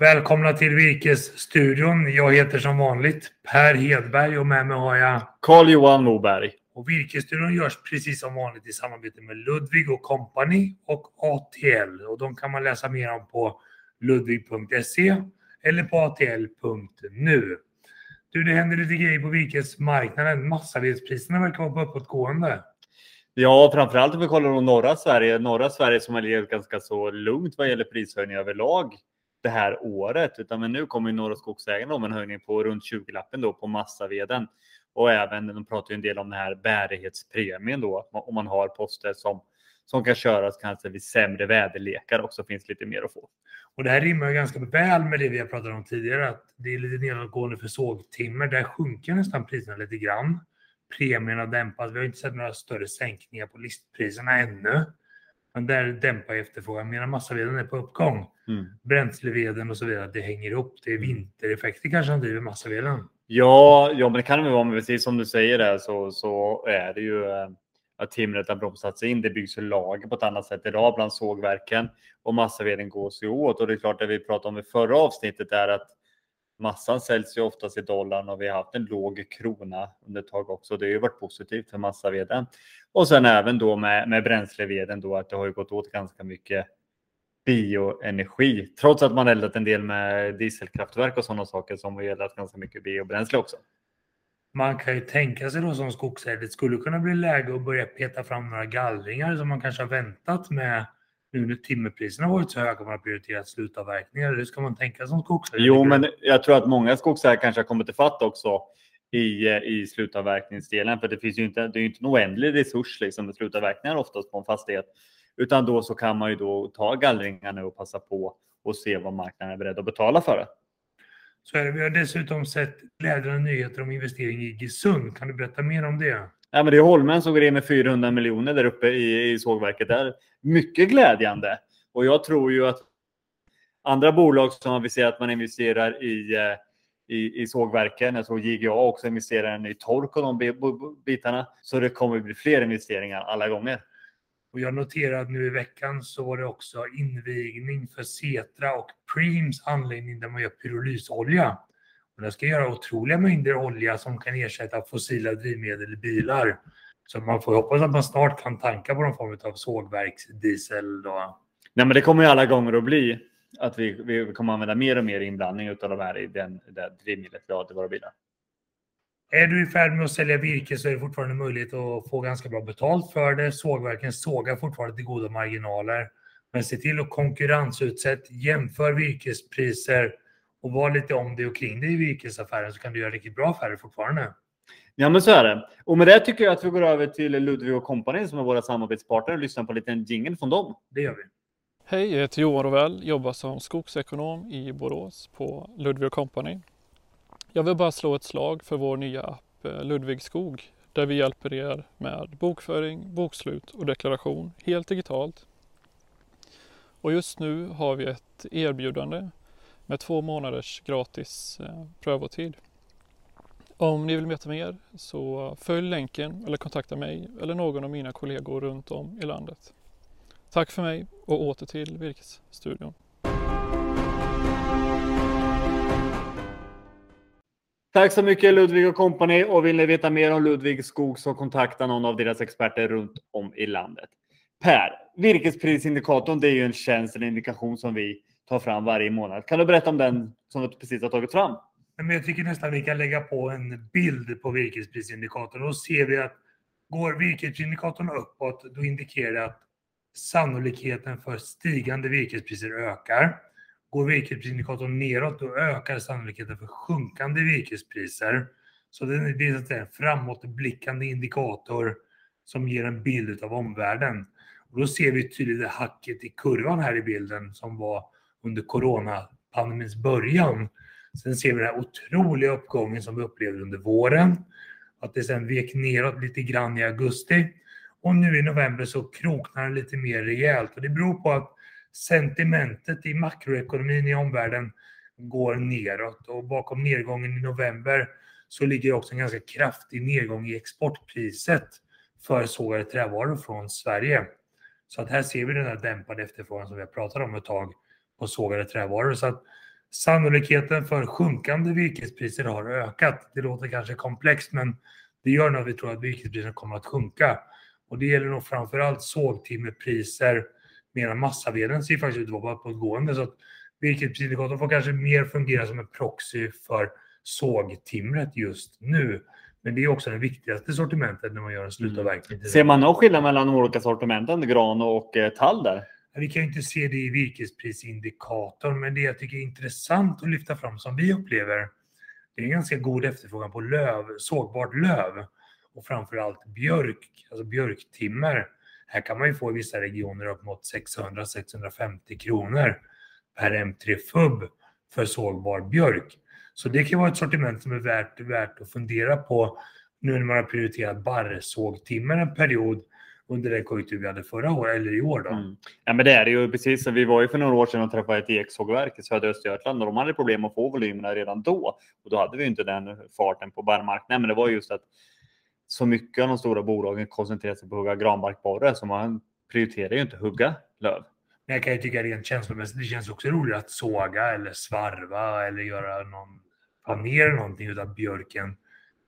Välkomna till Virkesstudion. Jag heter som vanligt Per Hedberg och med mig har jag Carl-Johan Moberg. Och Virkesstudion görs precis som vanligt i samarbete med Ludvig och Company och ATL. Och de kan man läsa mer om på ludvig.se eller på atl.nu. Du, det händer lite grejer på virkesmarknaden. Massavedspriserna verkar vara på uppåtgående. Ja, framförallt om vi kollar på norra Sverige. Norra Sverige som har legat ganska så lugnt vad gäller prishöjningar överlag det här året. Utan men nu kommer ju Norra Skogsägarna om en höjning på runt 20-lappen då på massaveden. Och även, de pratar ju en del om den här bärighetspremien då, om man har poster som, som kan köras kanske vid sämre väderlekar också finns lite mer att få. Och det här rimmar ju ganska väl med det vi har pratat om tidigare, att det är lite nedåtgående för sågtimmer. Där sjunker nästan priserna lite grann. Premierna dämpas. Vi har inte sett några större sänkningar på listpriserna ännu. Men där dämpar efterfrågan medan massaveden är på uppgång. Mm. Bränsleveden och så vidare, det hänger ihop. Det är mm. vintereffekter kanske som driver massaveden. Ja, ja, men det kan det vara. Men precis som du säger där så, så är det ju eh, att timret har bromsats in. Det byggs lager på ett annat sätt idag bland sågverken och massaveden går sig åt. Och det är klart, det vi pratade om i förra avsnittet är att massan säljs ju oftast i dollarn och vi har haft en låg krona under ett tag också. Det har ju varit positivt för massaveden. Och sen även då med, med bränsleveden då att det har ju gått åt ganska mycket bioenergi, trots att man eldat en del med dieselkraftverk och sådana saker som har eldat ganska mycket biobränsle också. Man kan ju tänka sig då som skogsägare, det skulle kunna bli läge att börja peta fram några gallringar som man kanske har väntat med nu när timmerpriserna varit så höga man har prioriterat slutavverkningar. Det ska man tänka som skogsägare. Jo, men jag tror att många skogsägare kanske har kommit ifatt också i, i slutavverkningsdelen. För det finns ju inte, det är ju inte en oändlig resurs liksom med slutavverkningar oftast på en fastighet. Utan då så kan man ju då ta gallringarna och passa på och se vad marknaden är beredd att betala för det. Så är det. Vi har dessutom sett glädjande nyheter om investering i Iggesund. Kan du berätta mer om det? Ja, men det är Holmen som går in med 400 miljoner där uppe i, i sågverket. Där. Mycket glädjande. Och jag tror ju att andra bolag som aviserat att man investerar i, eh, i, i sågverken, jag tror JGA också investerar i tork och de bitarna, så det kommer bli fler investeringar alla gånger. Och jag noterar att nu i veckan så var det också invigning för Setra och Preems anläggning där man gör pyrolysolja. Och den ska göra otroliga mängder olja som kan ersätta fossila drivmedel i bilar. Så man får hoppas att man snart kan tanka på någon form av sågverksdiesel. Då. Nej, men det kommer ju alla gånger att bli att vi, vi kommer använda mer och mer inblandning av de här i den, det drivmedlet vi har till våra bilar. Är du i färd med att sälja virke så är det fortfarande möjligt att få ganska bra betalt för det. Sågverken sågar fortfarande till goda marginaler. Men se till att konkurrensutsätt, jämför virkespriser och var lite om det och kring det i virkesaffären så kan du göra riktigt bra affärer fortfarande. Ja, men så är det. Och med det tycker jag att vi går över till Ludvig och Company som är våra samarbetspartner och lyssnar på en liten jingle från dem. Det gör vi. Hej, jag heter Johan Rovell, jobbar som skogsekonom i Borås på Ludvig Company. Jag vill bara slå ett slag för vår nya app eh, Ludvig Skog där vi hjälper er med bokföring, bokslut och deklaration helt digitalt. Och just nu har vi ett erbjudande med två månaders gratis eh, prövotid. Om ni vill veta mer så följ länken eller kontakta mig eller någon av mina kollegor runt om i landet. Tack för mig och åter till Virkesstudion. Tack så mycket Ludvig och kompani och vill ni veta mer om Ludvig Skog så kontakta någon av deras experter runt om i landet. Per, virkesprisindikatorn det är ju en tjänst, en indikation som vi tar fram varje månad. Kan du berätta om den som du precis har tagit fram? Men jag tycker nästan vi kan lägga på en bild på virkesprisindikatorn. Då ser vi att går virkesprisindikatorn uppåt, då indikerar det att sannolikheten för stigande virkespriser ökar. Går virkesprisindikatorn neråt, då ökar sannolikheten för sjunkande virkespriser. Så det är en framåtblickande indikator som ger en bild av omvärlden. Och då ser vi tydligt det hacket i kurvan här i bilden som var under coronapandemins början. Sen ser vi den här otroliga uppgången som vi upplevde under våren. Att det sen vek neråt lite grann i augusti. Och nu i november så kroknar det lite mer rejält. Och det beror på att sentimentet i makroekonomin i omvärlden går neråt. Och bakom nedgången i november så ligger också en ganska kraftig nedgång i exportpriset för sågade trävaror från Sverige. Så att här ser vi den här dämpade efterfrågan som vi har pratat om ett tag på sågade trävaror. Så att Sannolikheten för sjunkande virkespriser har ökat. Det låter kanske komplext, men det gör nog att vi tror att virkespriserna kommer att sjunka. Och det gäller nog framför allt sågtimmerpriser, medan massaveden ser faktiskt ut att vara på gående. Så att virkesprisindikatorn får kanske mer fungera som en proxy för sågtimret just nu. Men det är också det viktigaste sortimentet när man gör en slutavverkning. Mm. Ser man någon skillnad mellan de olika sortimenten, gran och eh, tall där? Vi kan ju inte se det i virkesprisindikatorn, men det jag tycker är intressant att lyfta fram som vi upplever, det är en ganska god efterfrågan på löv, sågbart löv och framförallt björk, alltså björktimmer. Här kan man ju få i vissa regioner upp mot 600-650 kronor per M3 FUB för sågbar björk. Så det kan vara ett sortiment som är värt, värt att fundera på nu när man har prioriterat barrsågtimmer en period under den konjunktur vi hade förra året eller i år. Då. Mm. Ja, men det är det ju precis. Vi var ju för några år sedan och träffade ett eksågverk i södra Östergötland och de hade problem att få volymerna redan då. Och då hade vi inte den farten på barrmarknaden. Men det var just att så mycket av de stora bolagen koncentrerar sig på att hugga granbarkborre så man prioriterar ju inte hugga löv. Men jag kan ju tycka rent känslomässigt, det känns också roligt att såga eller svarva eller göra någon, ha ner någonting av björken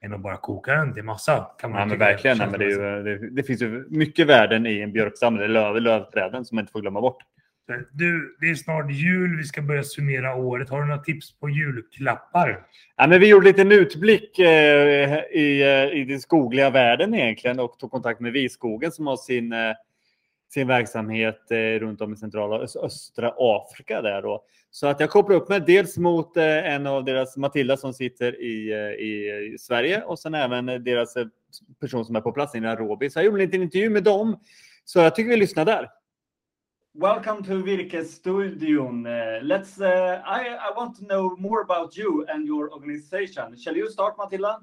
än att bara koka den till massa. Kan man ja, men verkligen. Nej, men det, ju, det, det, finns ju mycket värden i en björkstam, eller löv, lövträden, som man inte får glömma bort. Du, det är snart jul. Vi ska börja summera året. Har du några tips på julklappar? Ja, men vi gjorde en liten utblick eh, i, eh, i den skogliga världen egentligen och tog kontakt med Viskogen som har sin, eh, sin verksamhet eh, runt om i centrala och östra Afrika. Där då. Så att jag kopplar upp mig dels mot eh, en av deras, Matilda som sitter i, eh, i, Sverige och sen även eh, deras eh, person som är på plats i Nairobi. Så jag gjorde en liten intervju med dem. Så jag tycker vi lyssnar där. Welcome to Virkesstudion. Uh, let's. Uh, I, I want to know more about you and your organization. Shall you start, Matilda?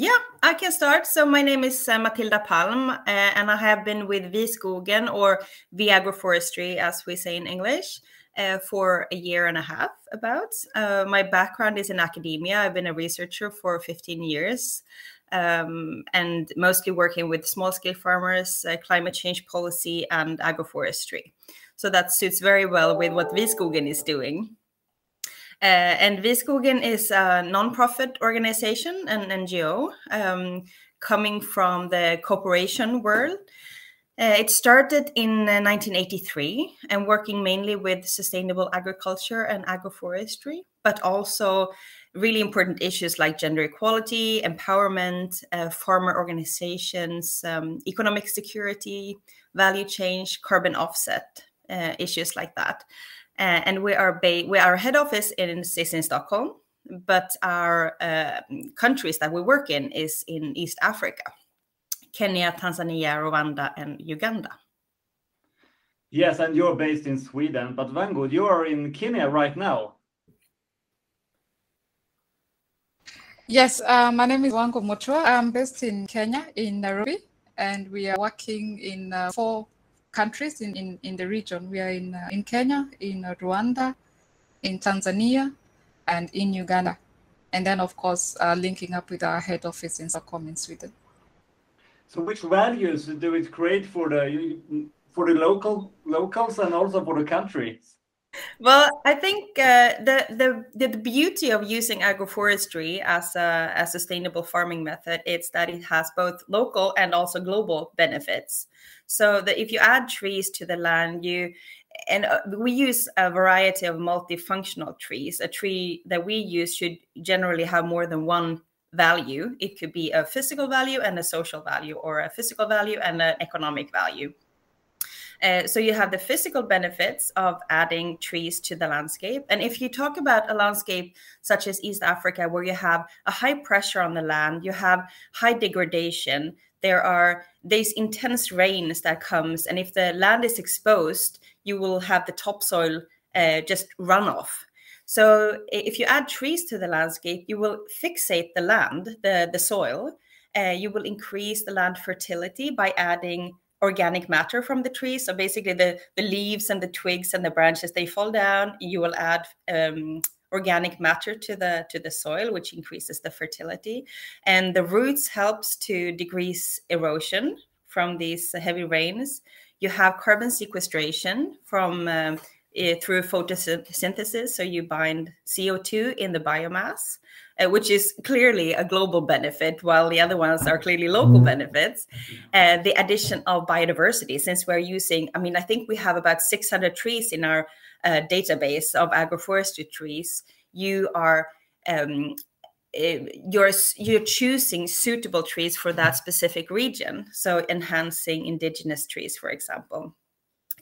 Yeah, I can start. So my name is uh, Matilda Palm, uh, and I have been with Viskogen or Viagroforestry, as we say in English, uh, for a year and a half about. Uh, my background is in academia. I've been a researcher for 15 years um, and mostly working with small scale farmers, uh, climate change policy, and agroforestry. So that suits very well with what Viskogen is doing. Uh, and Viskogen is a non-profit organization, an NGO, um, coming from the corporation world. Uh, it started in uh, 1983 and working mainly with sustainable agriculture and agroforestry, but also really important issues like gender equality, empowerment, uh, farmer organizations, um, economic security, value change, carbon offset, uh, issues like that. Uh, and we are ba- we our head office in, is in Stockholm, but our uh, countries that we work in is in East Africa. Kenya, Tanzania, Rwanda, and Uganda. Yes, and you're based in Sweden, but Vangud, you are in Kenya right now. Yes, uh, my name is Wango Mutua. I'm based in Kenya, in Nairobi, and we are working in uh, four countries in, in, in the region. We are in, uh, in Kenya, in Rwanda, in Tanzania, and in Uganda. And then, of course, uh, linking up with our head office in Stockholm in Sweden. So which values do it create for the for the local locals and also for the country? Well, I think uh, the, the the beauty of using agroforestry as a, a sustainable farming method is that it has both local and also global benefits. So that if you add trees to the land, you and uh, we use a variety of multifunctional trees. A tree that we use should generally have more than one value. It could be a physical value and a social value, or a physical value and an economic value. Uh, so you have the physical benefits of adding trees to the landscape. And if you talk about a landscape such as East Africa, where you have a high pressure on the land, you have high degradation, there are these intense rains that comes, and if the land is exposed, you will have the topsoil uh, just run off so if you add trees to the landscape, you will fixate the land, the, the soil. Uh, you will increase the land fertility by adding organic matter from the trees. So basically the, the leaves and the twigs and the branches, they fall down. You will add um, organic matter to the to the soil which increases the fertility and the roots helps to decrease erosion from these heavy rains you have carbon sequestration from um, through photosynthesis. So you bind CO2 in the biomass, uh, which is clearly a global benefit, while the other ones are clearly local benefits. Uh, the addition of biodiversity, since we're using, I mean, I think we have about 600 trees in our uh, database of agroforestry trees. You are um, you're you're choosing suitable trees for that specific region so enhancing indigenous trees for example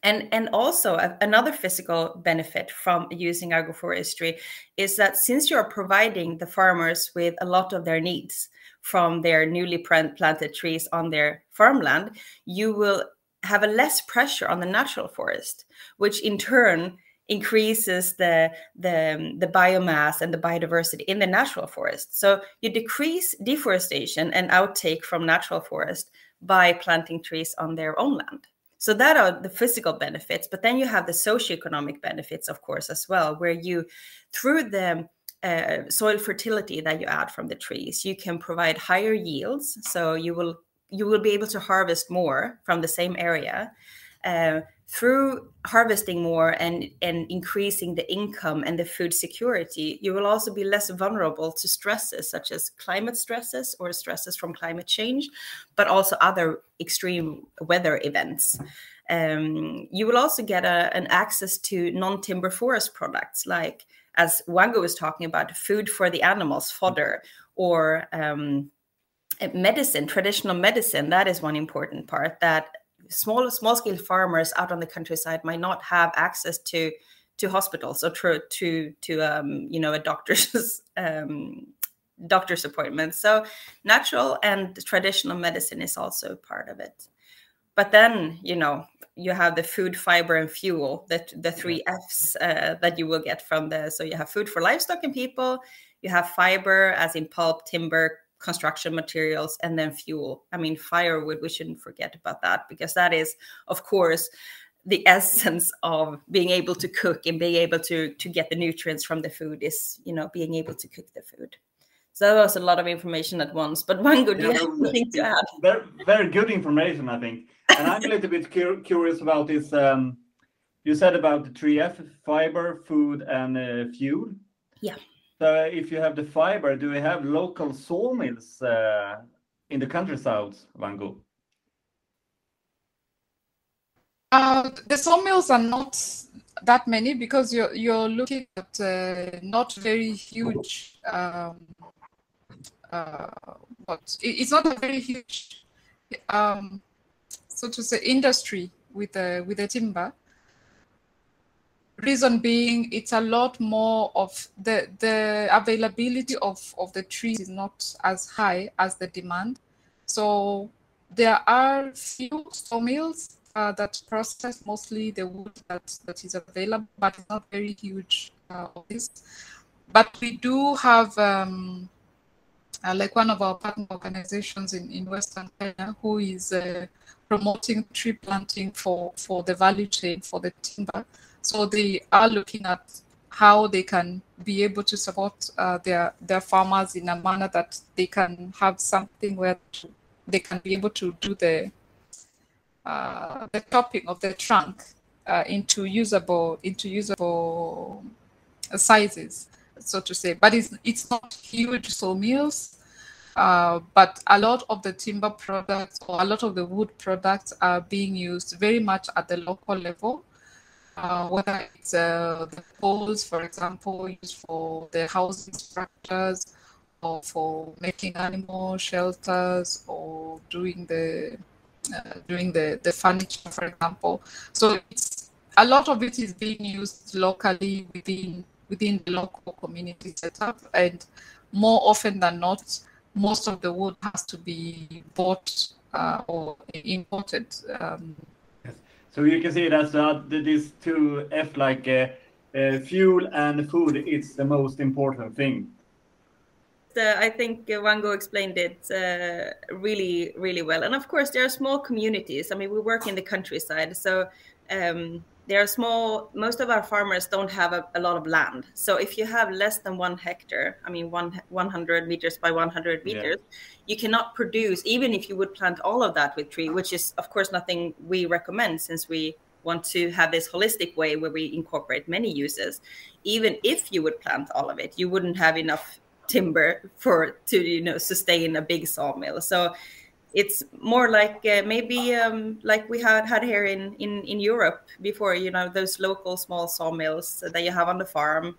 and and also another physical benefit from using agroforestry is that since you're providing the farmers with a lot of their needs from their newly planted trees on their farmland you will have a less pressure on the natural forest which in turn increases the the um, the biomass and the biodiversity in the natural forest. So you decrease deforestation and outtake from natural forest by planting trees on their own land so that are the physical benefits, but then you have the socioeconomic benefits, of course, as well, where you, through the uh, soil fertility that you add from the trees, you can provide higher yields. So you will you will be able to harvest more from the same area. Uh, through harvesting more and, and increasing the income and the food security, you will also be less vulnerable to stresses such as climate stresses or stresses from climate change, but also other extreme weather events. Um, you will also get a, an access to non-timber forest products like as Wango was talking about food for the animals fodder or um, medicine traditional medicine that is one important part that small small scale farmers out on the countryside might not have access to to hospitals or to to to um, you know a doctor's um, doctor's appointment. So natural and traditional medicine is also part of it. But then you know you have the food, fiber, and fuel. That the three Fs uh, that you will get from the. So you have food for livestock and people. You have fiber, as in pulp, timber, construction materials and then fuel. I mean firewood we shouldn't forget about that because that is of course the essence of being able to cook and being able to to get the nutrients from the food is you know being able to cook the food. So that was a lot of information at once but one good yeah, thing to add. Very, very good information i think. And i'm a little bit cu- curious about this um, you said about the 3f fiber food and uh, fuel. Yeah so if you have the fiber, do we have local sawmills uh, in the countryside, Wango? Uh, the sawmills are not that many because you're you're looking at uh, not very huge. Um, uh, what it's not a very huge, um, so to say, industry with the with the timber reason being it's a lot more of the the availability of of the trees is not as high as the demand so there are few sawmills uh, that process mostly the wood that that is available but it's not very huge uh, but we do have um, uh, like one of our partner organizations in, in Western Kenya who is uh, promoting tree planting for, for the value chain for the timber. So they are looking at how they can be able to support uh, their their farmers in a manner that they can have something where they can be able to do the uh, the topping of the trunk uh, into usable into usable sizes, so to say. But it's it's not huge sawmills. Uh, but a lot of the timber products or a lot of the wood products are being used very much at the local level uh, whether it's uh, the poles, for example, used for the housing structures or for making animal shelters or doing the uh, doing the, the furniture, for example. So it's a lot of it is being used locally within within the local community setup, and more often than not, most of the wood has to be bought uh, or imported um, so you can see that uh, these two F like uh, uh, fuel and food. It's the most important thing. I think Wango explained it uh, really, really well. And of course, there are small communities. I mean, we work in the countryside, so um, there are small most of our farmers don't have a, a, lot of land so if you have less than one hectare i mean one 100 meters by 100 meters yeah. You cannot produce even if you would plant all of that with tree which is of course nothing we recommend since we want to have this holistic way where we incorporate many uses. Even if you would plant all of it, you wouldn't have enough timber for to you know sustain a big sawmill. So it's more like uh, maybe um, like we had had here in, in in Europe before. You know those local small sawmills that you have on the farm.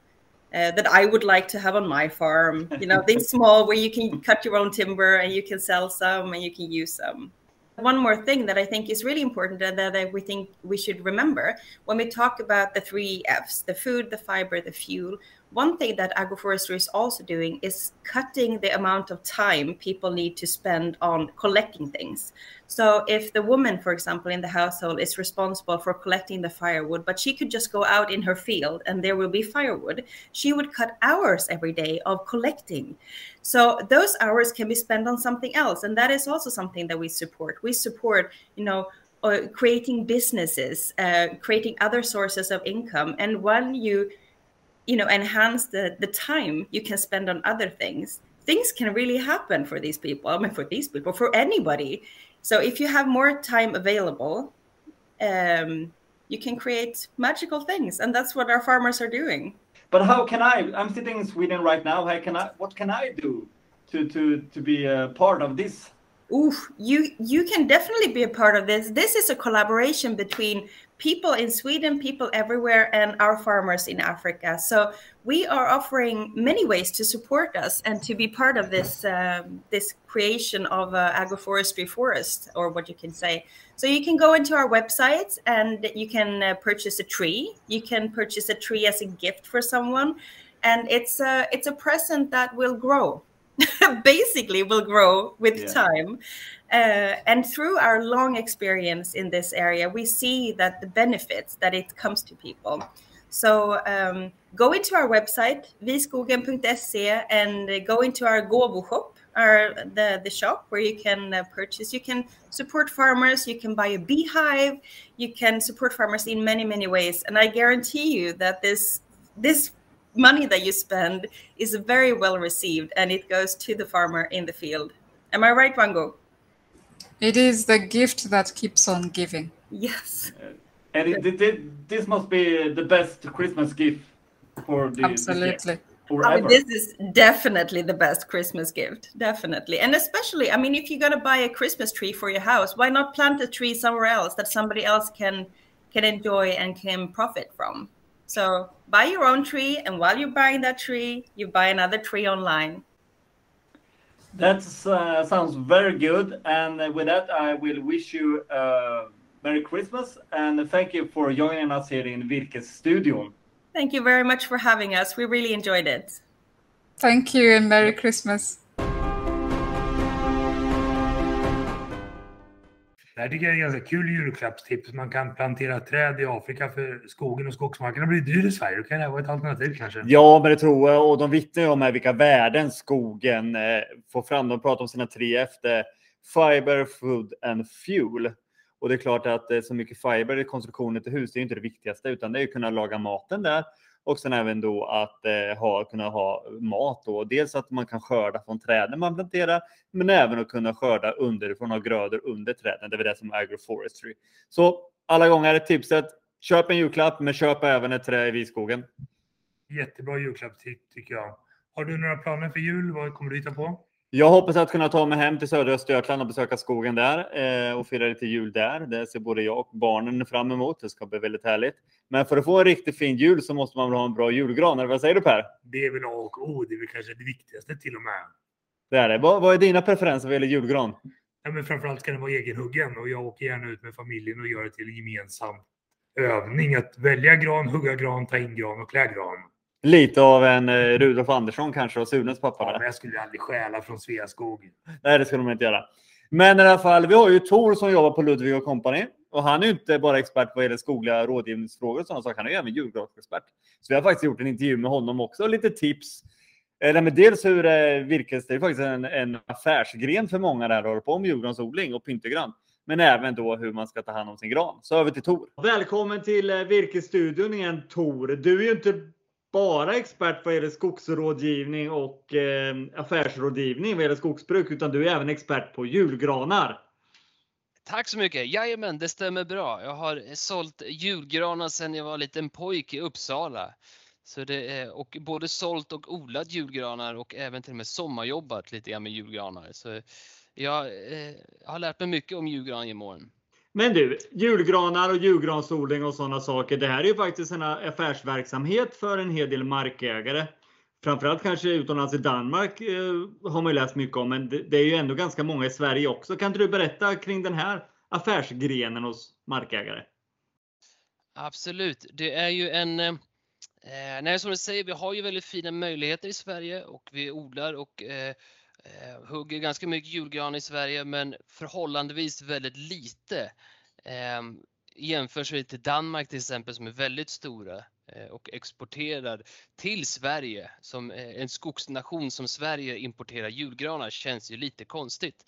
Uh, that I would like to have on my farm. You know, things small where you can cut your own timber and you can sell some and you can use some. One more thing that I think is really important and that we think we should remember when we talk about the three F's the food, the fiber, the fuel one thing that agroforestry is also doing is cutting the amount of time people need to spend on collecting things. So, if the woman, for example, in the household is responsible for collecting the firewood, but she could just go out in her field and there will be firewood, she would cut hours every day of collecting. So, those hours can be spent on something else. And that is also something that we support. We support, you know, uh, creating businesses, uh, creating other sources of income. And when you you know enhance the the time you can spend on other things things can really happen for these people i mean for these people for anybody. So if you have more time available um, you can create magical things and that's what our farmers are doing. But how can i i'm sitting in sweden right now how can i what can i do to to to be a part of this? Oof, you you can definitely be a part of this. This is a collaboration between people in Sweden, people everywhere, and our farmers in Africa. So we are offering many ways to support us and to be part of this um, this creation of uh, agroforestry forest, or what you can say. So you can go into our website and you can uh, purchase a tree. You can purchase a tree as a gift for someone, and it's a it's a present that will grow basically will grow with yeah. time. Uh, and through our long experience in this area, we see that the benefits that it comes to people. So um, go into our website, viskogen.se, and go into our Gobo shop, our the, the shop where you can uh, purchase. You can support farmers. You can buy a beehive. You can support farmers in many many ways. And I guarantee you that this this money that you spend is very well received and it goes to the farmer in the field. Am I right, Wango? It is the gift that keeps on giving. Yes. Uh, and it, it, this must be the best Christmas gift for the Absolutely. I mean, this is definitely the best Christmas gift, definitely, and especially, I mean, if you're gonna buy a Christmas tree for your house, why not plant a tree somewhere else that somebody else can can enjoy and can profit from? So buy your own tree, and while you're buying that tree, you buy another tree online. That uh, sounds very good. And with that, I will wish you a Merry Christmas and thank you for joining us here in Virkes studio. Thank you very much for having us. We really enjoyed it. Thank you and Merry Christmas. Det här tycker jag är ganska kul julklappstips. Man kan plantera träd i Afrika för skogen och skogsmarkerna blir dyr i Sverige. Då kan det här vara ett alternativ kanske. Ja, men det tror jag. Och de vittnar ju om vilka värden skogen eh, får fram. De pratar om sina tre efter eh, fiber, food and fuel. Och det är klart att eh, så mycket fiber i konstruktionen till hus, det är inte det viktigaste, utan det är att kunna laga maten där och sen även då att eh, ha, kunna ha mat. Då. Dels att man kan skörda från träden man planterar, men även att kunna skörda underifrån av grödor under träden. Det är det som är agroforestry. Så alla gånger är tipset, köp en julklapp, men köp även ett trä i viskogen. Jättebra julklappstips tycker jag. Har du några planer för jul? Vad kommer du hitta på? Jag hoppas att kunna ta mig hem till södra Östergötland och besöka skogen där eh, och fira lite jul där. Det ser både jag och barnen fram emot. Det ska bli väldigt härligt. Men för att få en riktigt fin jul så måste man väl ha en bra julgran, eller vad säger du Per? Det är väl A och O. Det är väl kanske det viktigaste till och med. Det är det. Vad, vad är dina preferenser vad gäller julgran? Ja, men framförallt ska den vara egenhuggen och jag åker gärna ut med familjen och gör det till en gemensam övning att välja gran, hugga gran, ta in gran och klä gran. Lite av en eh, Rudolf Andersson kanske och Sunes pappa. Ja, men jag skulle aldrig stjäla från Sveaskog. Nej, det skulle man inte göra. Men i alla fall, vi har ju Tor som jobbar på Ludvig Company och han är ju inte bara expert vad gäller skogliga rådgivningsfrågor och sådana saker. Han är även julgransexpert. Så vi har faktiskt gjort en intervju med honom också. Lite tips. Eller med dels hur eh, virkes, det är faktiskt en, en affärsgren för många där håller på med julgransodling och pyntegran. Men även då hur man ska ta hand om sin gran. Så över till Tor. Välkommen till eh, Virkesstudion igen Tor. Du är ju inte bara expert vad gäller skogsrådgivning och eh, affärsrådgivning vad gäller skogsbruk, utan du är även expert på julgranar. Tack så mycket. Jajamän, det stämmer bra. Jag har sålt julgranar sedan jag var liten pojk i Uppsala. Så det är, och både sålt och odlat julgranar och även till och med sommarjobbat lite grann med julgranar. Så jag eh, har lärt mig mycket om julgran genom åren. Men du, julgranar och julgransodling och sådana saker. Det här är ju faktiskt en affärsverksamhet för en hel del markägare. Framförallt kanske utomlands i Danmark eh, har man ju läst mycket om, men det, det, är ju ändå ganska många i Sverige också. Kan inte du berätta kring den här affärsgrenen hos markägare? Absolut, det är ju en eh, nej, som du säger, vi har ju väldigt fina möjligheter i Sverige och vi odlar och eh, eh hugger ganska mycket julgran i Sverige, men förhållandevis väldigt lite. Eh, jämfört med till Danmark till exempel som är väldigt stora Eh, och exporterar till Sverige. Som eh, en skogsnation som Sverige importerar julgranar känns ju lite konstigt.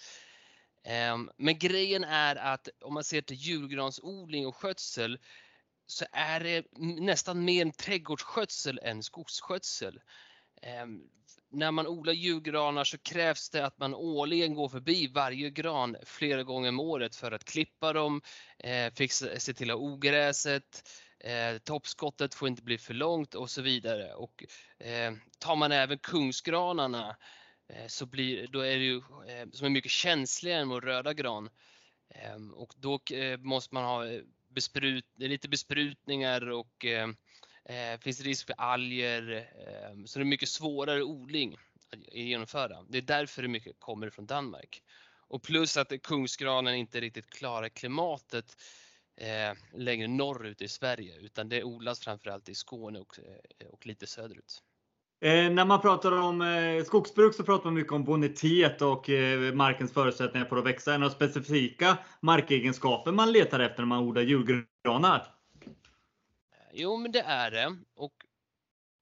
Eh, men grejen är att om man ser till julgransodling och skötsel så är det nästan mer trädgårdsskötsel än skogsskötsel. Eh, när man odlar julgranar så krävs det att man årligen går förbi varje gran flera gånger om året för att klippa dem, eh, fixa, se till att ogräset, Eh, toppskottet får inte bli för långt och så vidare. Och eh, tar man även kungsgranarna eh, så blir, då är det ju, eh, som är mycket känsligare än vår röda gran. Ehm, och då eh, måste man ha eh, besprut, lite besprutningar och eh, Eh, finns risk för alger. Eh, så det är mycket svårare odling att genomföra. Det är därför det mycket kommer från Danmark. Och plus att kungsgranen inte riktigt klarar klimatet eh, längre norrut i Sverige utan det odlas framförallt i Skåne och, eh, och lite söderut. Eh, när man pratar om eh, skogsbruk så pratar man mycket om bonitet och eh, markens förutsättningar för att växa. Är det några specifika markegenskaper man letar efter när man odlar julgranar? Jo, men det är det. Och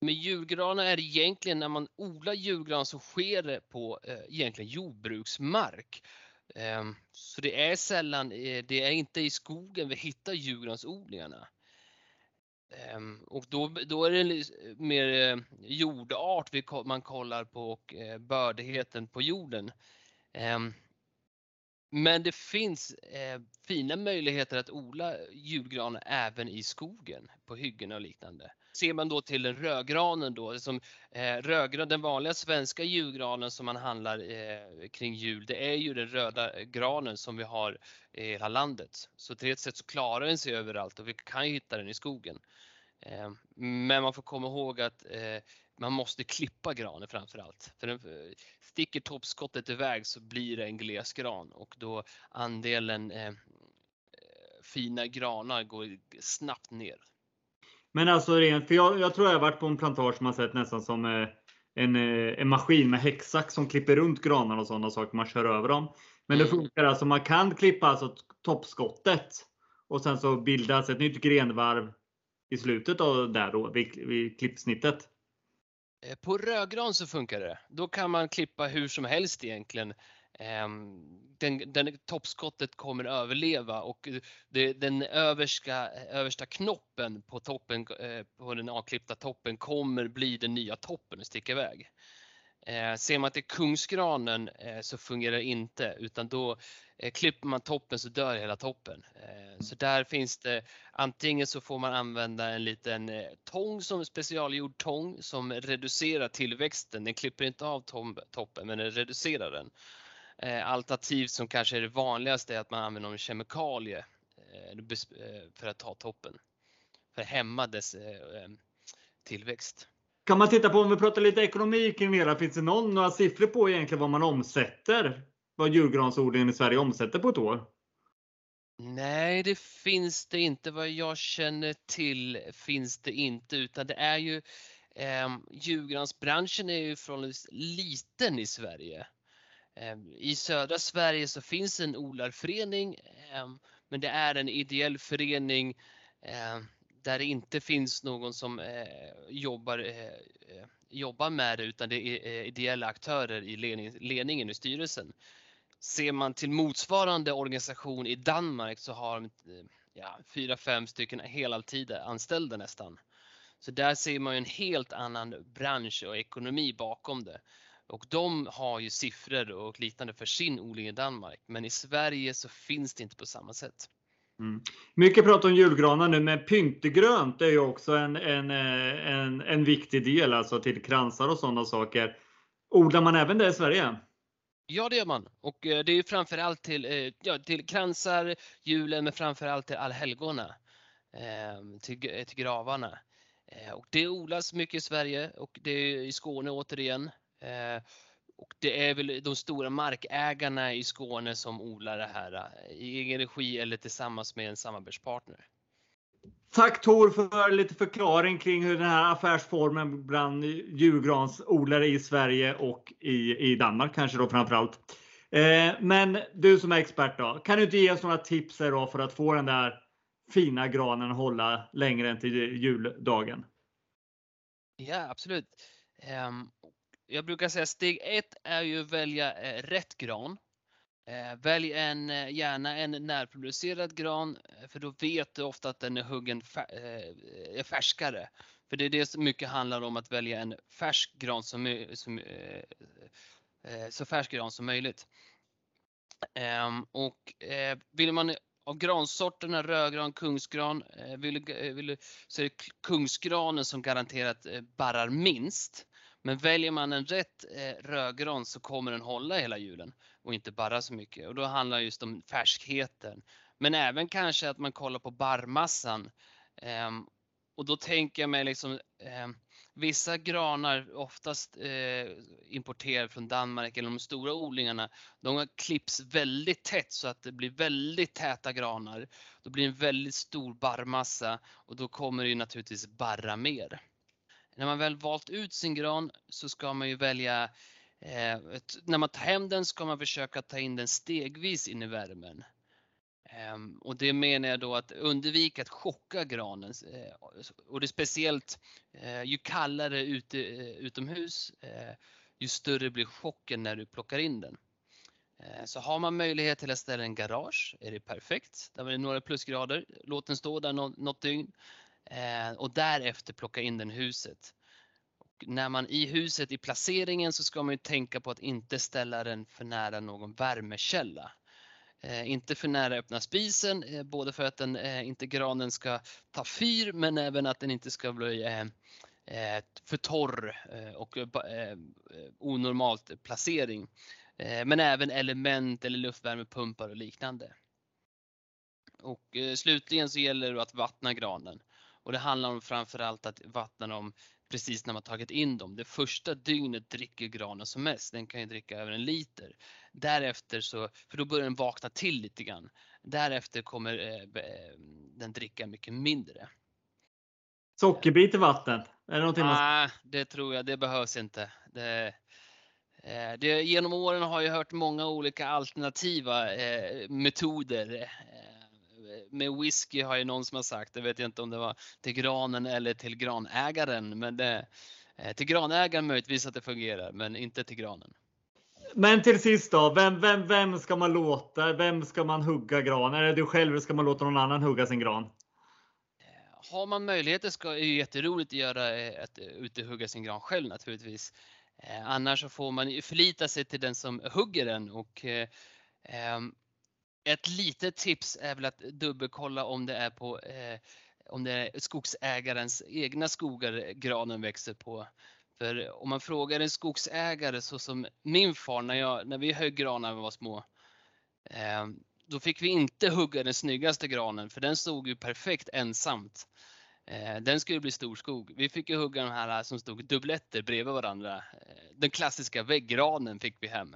med julgranar är det egentligen när man odlar julgran så sker det på eh, egentligen jordbruksmark. Eh, så det är sällan, eh, det är inte i skogen vi hittar julgransodlingarna. Ehm, och då, då är det mer eh, jordart man kollar på och eh, bördigheten på jorden. Ehm, men det finns eh, fina möjligheter att odla julgran även i skogen på hyggen och liknande ser man då till den rödgranen då, som, eh, rödgran, den vanliga svenska julgranen som man handlar eh, kring jul, det är ju den röda granen som vi har i hela landet. Så till ett sätt så klarar den sig överallt och vi kan ju hitta den i skogen. Eh, men man får komma ihåg att eh, man måste klippa granen framför allt. För den, eh, sticker toppskottet iväg så blir det en gles gran och då andelen fina granar går snabbt ner. Men alltså rent, för jag, jag tror jag har varit på en plantage som har sett nästan som en, en maskin med häcksax som klipper runt granarna och sådana saker. Man kör över dem. Men det mm. funkar alltså, man kan klippa alltså toppskottet och sen så bildas ett nytt grenvarv i slutet av där då, vid, vid klippsnittet. Eh, på rödgran så funkar det. Då kan man klippa hur som helst egentligen. Ehm, den, den, toppskottet kommer överleva och det, den översta, översta knoppen på, toppen, eh, på den avklippta toppen kommer bli den nya toppen och sticka iväg. Eh, ser man till kungsgranen eh, så fungerar det inte utan då klipper man toppen så dör hela toppen. Så där finns det antingen så får man använda en liten tång som specialgjord tång som reducerar tillväxten. Den klipper inte av toppen men den reducerar den. Eh, alternativt som kanske är det vanligaste är att man använder någon kemikalie eh, eh, för att ta toppen. För att hämma dess tillväxt. Kan man titta på om vi pratar lite ekonomi kring det finns det någon, några siffror på egentligen vad man omsätter? Vad julgransodlingen i Sverige omsätter på ett år? Nej, det finns det inte. Vad jag känner till finns det inte utan det är ju eh, julgransbranschen är ju förhållandevis liten i Sverige. Eh, I södra Sverige så finns en odlarförening eh, men det är en ideell förening eh, där det inte finns någon som eh, jobbar, eh, eh jobbar med det utan det är eh, ideella aktörer i ledningen i styrelsen. Ser man till motsvarande organisation i Danmark så har de eh, ja, fyra, fem stycken heltid anställda nästan. Så där ser man en helt annan bransch och ekonomi bakom det. Och de har ju siffror och liknande för sin odling i Danmark. Men i Sverige så finns det inte på samma sätt. Mm. Mycket prat om julgranar nu, men pyntegrönt är ju också en, en, eh, en, en viktig del alltså till kransar och sådana saker. Odlar man även det i Sverige? Ja, det gör man. Och eh, det är ju framförallt till, eh, ja, till kransar, julen, men framförallt till allhelgona. Ehm, till, till gravarna. Eh, och det odlas mycket i Sverige och det är i Skåne återigen. Och det är väl de stora markägarna i Skåne som odlar det här i egen regi eller tillsammans med en samarbetspartner. Tack Tor för lite förklaring kring hur den här affärsformen bland julgransodlare i Sverige och i, i Danmark kanske då framförallt. Eh, men du som är expert då, kan du inte ge oss några tips då för att få den där fina granen att hålla längre än till juldagen? Ja, absolut. Um, jag brukar säga steg ett är ju att välja eh, rätt gran. Eh, välj en, eh, gärna en närproducerad gran eh, för då vet du ofta att den är huggen är eh, färskare. För det är det som mycket handlar om att välja en färsk gran som, som så färsk gran som möjligt. Ehm, och vill man av gransorterna rödgran, kungsgran, vill, vill, så är det kungsgranen som garanterat barrar minst. Men väljer man en rätt eh, rödgran så kommer den hålla hela julen och inte barra så mycket. Och då handlar det just om färskheten. Men även kanske att man kollar på barrmassan. Eh, och då tänker jag mig liksom eh, Vissa granar, oftast eh, importerade från Danmark eller de stora odlingarna, de klipps väldigt tätt så att det blir väldigt täta granar. Då blir det en väldigt stor barrmassa och då kommer det ju naturligtvis barra mer. När man väl valt ut sin gran så ska man ju välja eh, när man tar hem den ska man försöka ta in den stegvis in i värmen. Eh, och det menar jag då att undvika att chocka granen. Eh, och det är speciellt eh, ju kallare ute, eh, utomhus, eh, ju större blir chocken när du plockar in den. Så har man möjlighet till att ställa en garage är det perfekt. Där är det några plusgrader. Låt den stå där något, dygn eh, och därefter plocka in den i huset. Och när man i huset i placeringen så ska man ju tänka på att inte ställa den för nära någon värmekälla. Eh, inte för nära öppna spisen, eh, både för att den, eh, inte granen ska ta fyr men även att den inte ska bli eh, eh för torr eh, och eh, onormalt placering. Men även element eller luftvärmepumpar och liknande. Och slutligen så gäller det att vattna granen. Och det handlar om framförallt att vattna dem precis när man tagit in dem. Det första dygnet dricker granen som mest. Den kan ju dricka över en liter. Därefter så, för då börjar den vakna till lite grann. Därefter kommer eh, den dricka mycket mindre. Sockerbit i vattnet? Är det någonting. Nej, det tror jag, det behövs inte. Det, eh, det, genom åren har jag hört många olika alternativa eh, metoder. Med whisky har ju någon som har sagt, jag vet inte om det var till granen eller till granägaren, men det, eh, till granägaren möjligtvis att det fungerar, men inte till granen. Men till sist då, vem, vem, vem ska man låta? Vem ska man hugga gran? Är det du själv eller ska man låta någon annan hugga sin gran? Eh, har man möjligheter ska det jätteroligt att göra eh, att ute hugga sin gran själv naturligtvis. Annars så får man förlita sig till den som hugger den och ett litet tips är väl att dubbelkolla om det är på eh, om det är skogsägarens egna skogar granen växer på. För om man frågar en skogsägare så som min far när, jag, när vi högg granar när vi var små. Eh, då fick vi inte hugga den snyggaste granen för den stod ju perfekt ensamt. Eh, den skulle bli storskog. Vi fick ju hugga de här som stod dubbletter bredvid varandra. Eh, den klassiska väggranen fick vi hem.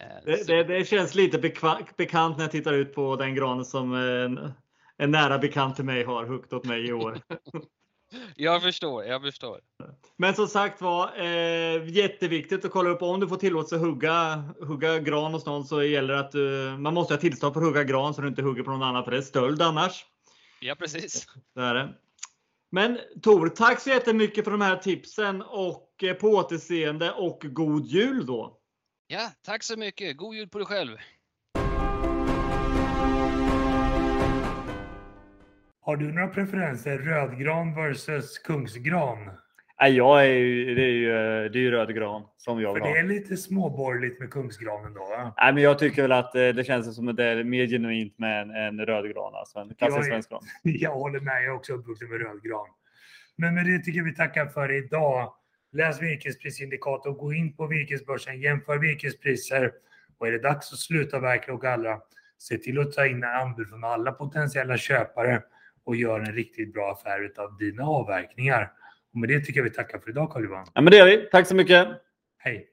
Eh, det, det, det, känns lite bekant när jag tittar ut på den granen som en, en nära bekant till mig har huggt åt mig i år. jag förstår, jag förstår. Men som sagt var, eh, jätteviktigt att kolla upp om du får tillåtelse att hugga, hugga gran hos någon så gäller det att uh, man måste ha tillstånd för att hugga gran så du inte hugger på någon annan för det är stöld annars. Ja precis. Det är det. Men Tor, tack så jättemycket för de här tipsen och eh, på återseende och god jul då! Ja, tack så mycket. God jul på dig själv. Har du några preferenser? Rödgran versus kungsgran? Nej, jag är ju, det är ju, det är ju röd gran som jag För vill det ha. är lite småborgerligt med kungsgranen då. Va? Nej, men jag tycker väl att eh, det känns som att det är mer genuint med en, en röd gran. Alltså en klassisk Jag är- svensk gran. Jag håller med, jag är också uppvuxen med röd gran. Men med det tycker jag vi tackar för idag. Läs virkesprisindikator, gå in på virkesbörsen, jämför virkespriser. Och är det dags att sluta verkla och gallra, se till att ta in anbud från alla potentiella köpare och gör en riktigt bra affär av dina avverkningar. Och med det tycker jag vi tackar för idag Carl-Johan. Ja, men det gör vi. Tack så mycket. Hej!